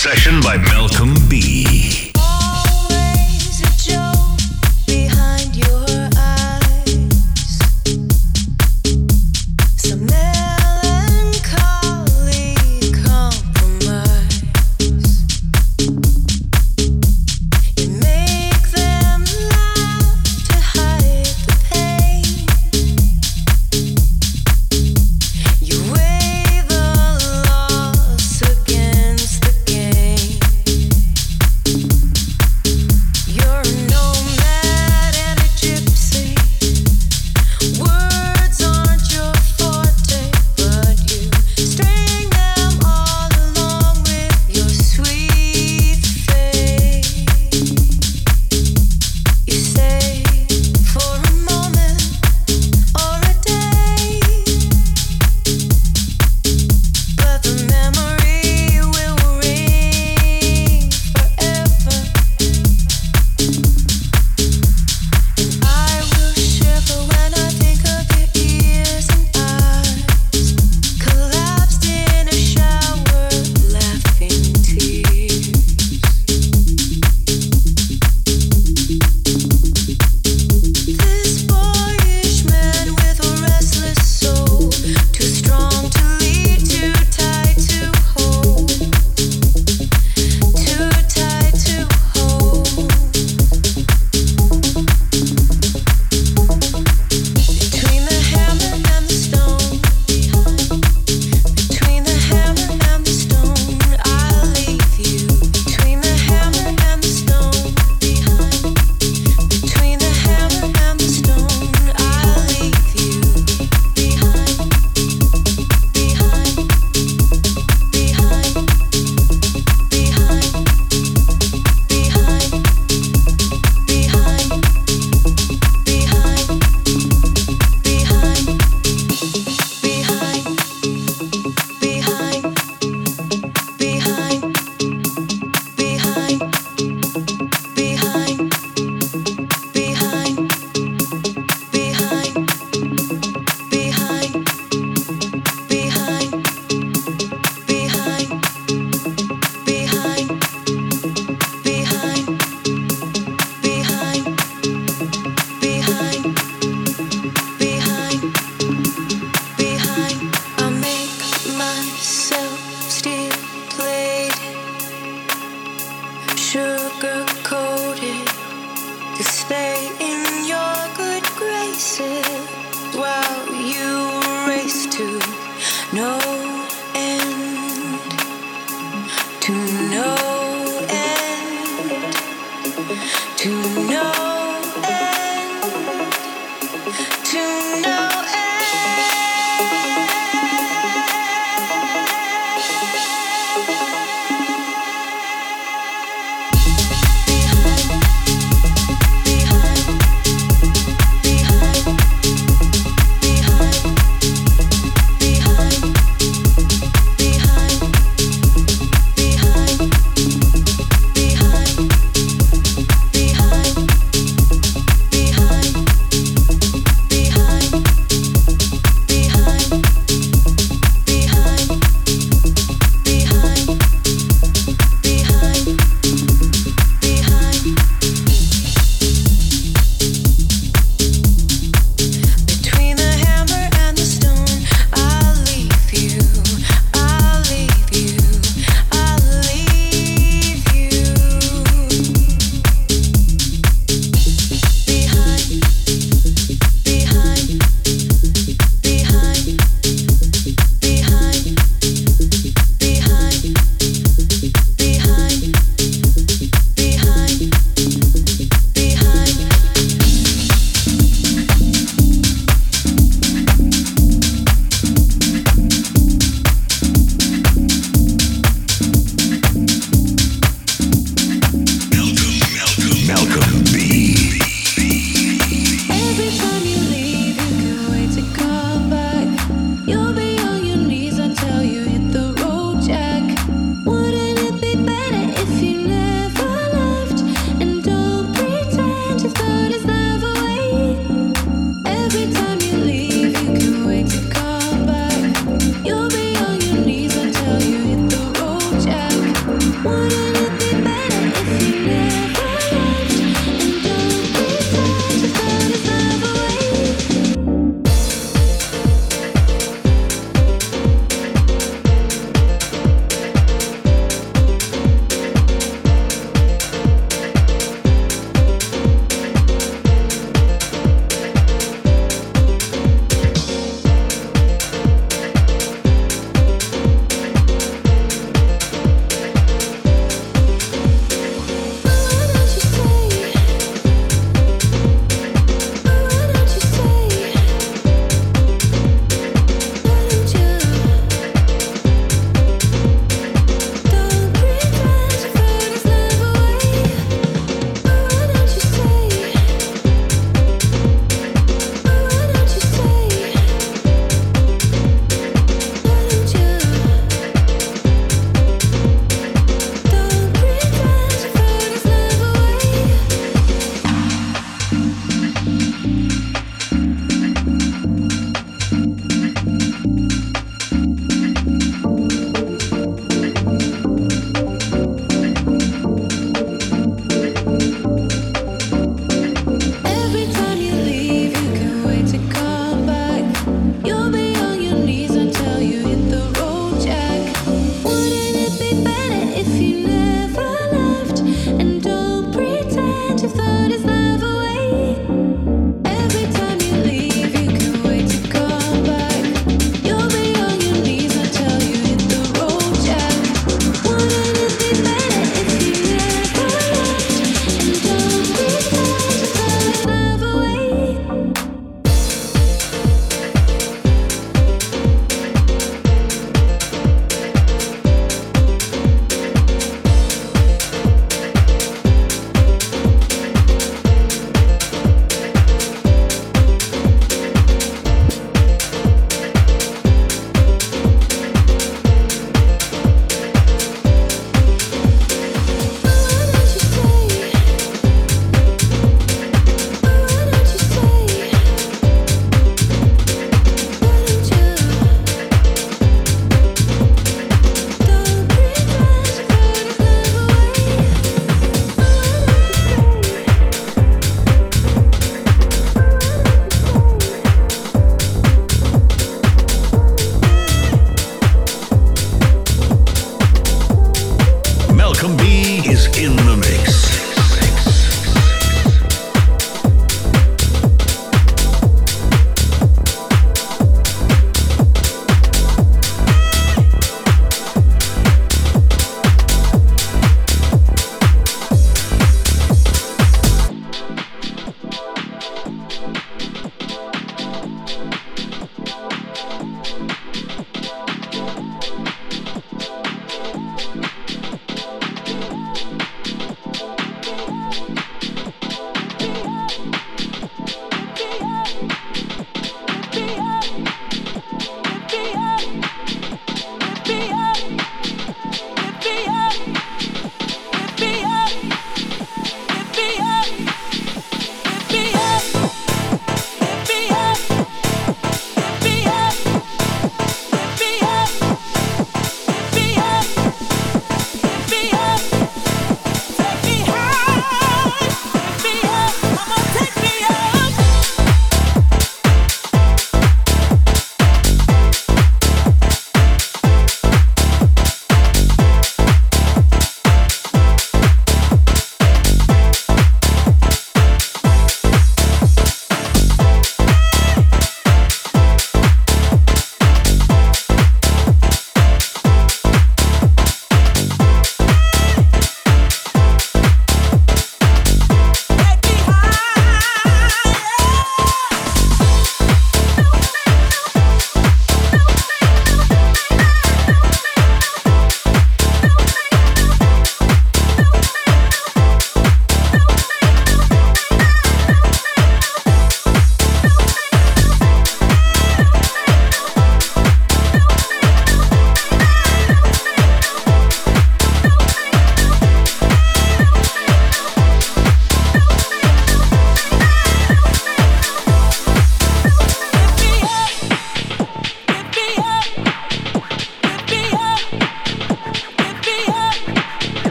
session by Malcolm B.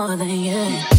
more than you.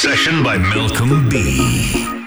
Session by Malcolm B.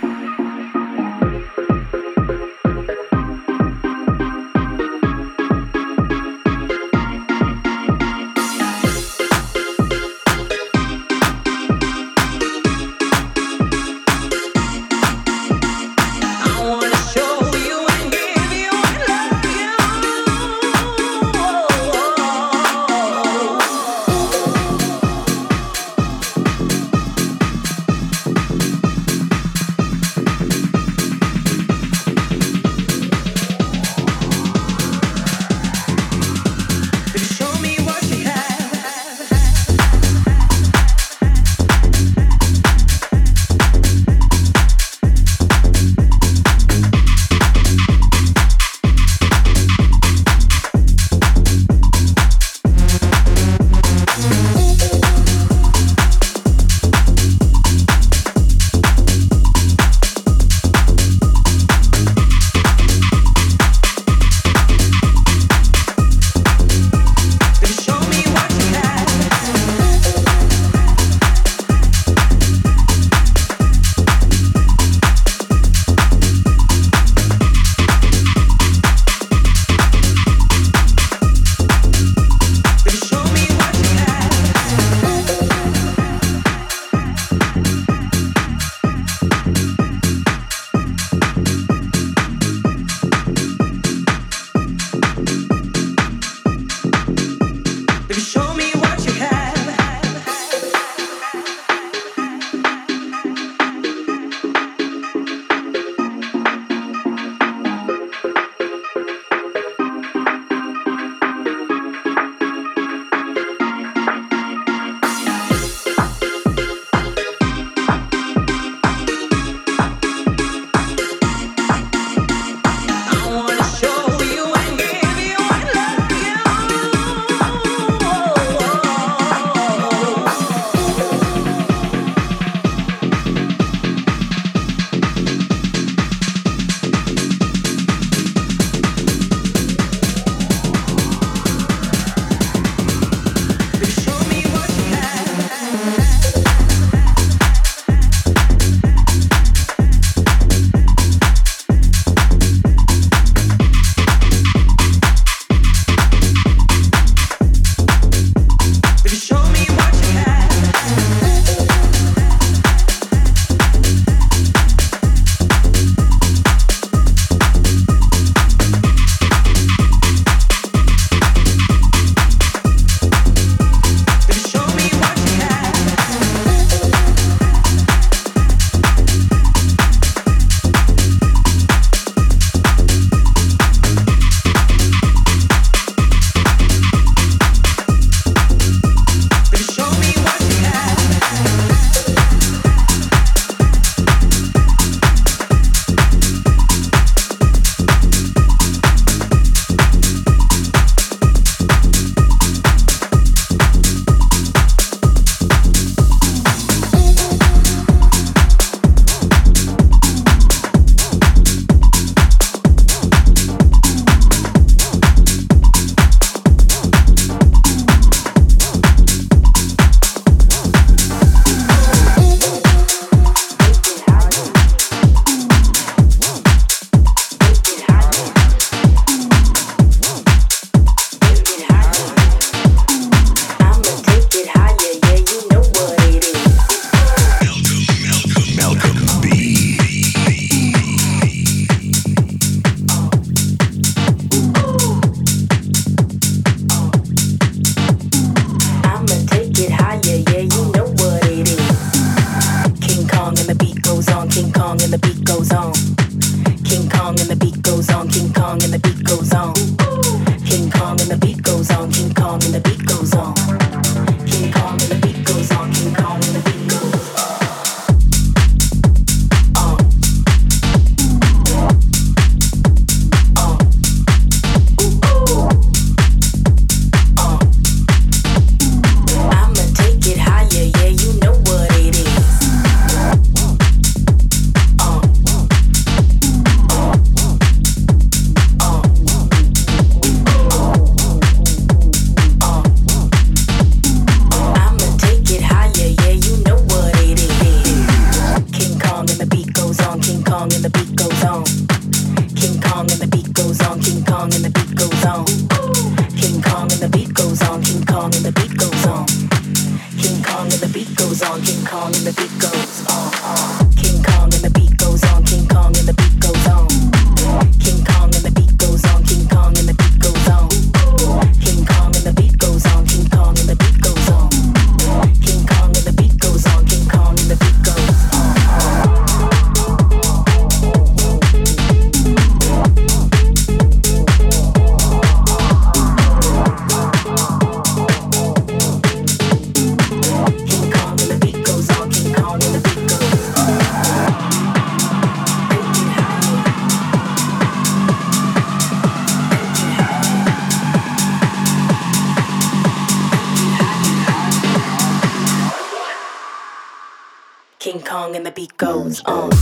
Oh. on.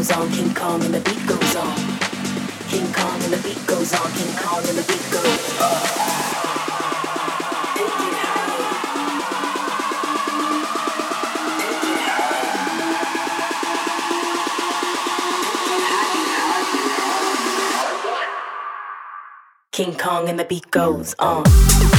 goes on, King Kong and the beat goes on. King Kong and the beat goes on, King Kong and the beat goes on. King Kong and the beat goes on.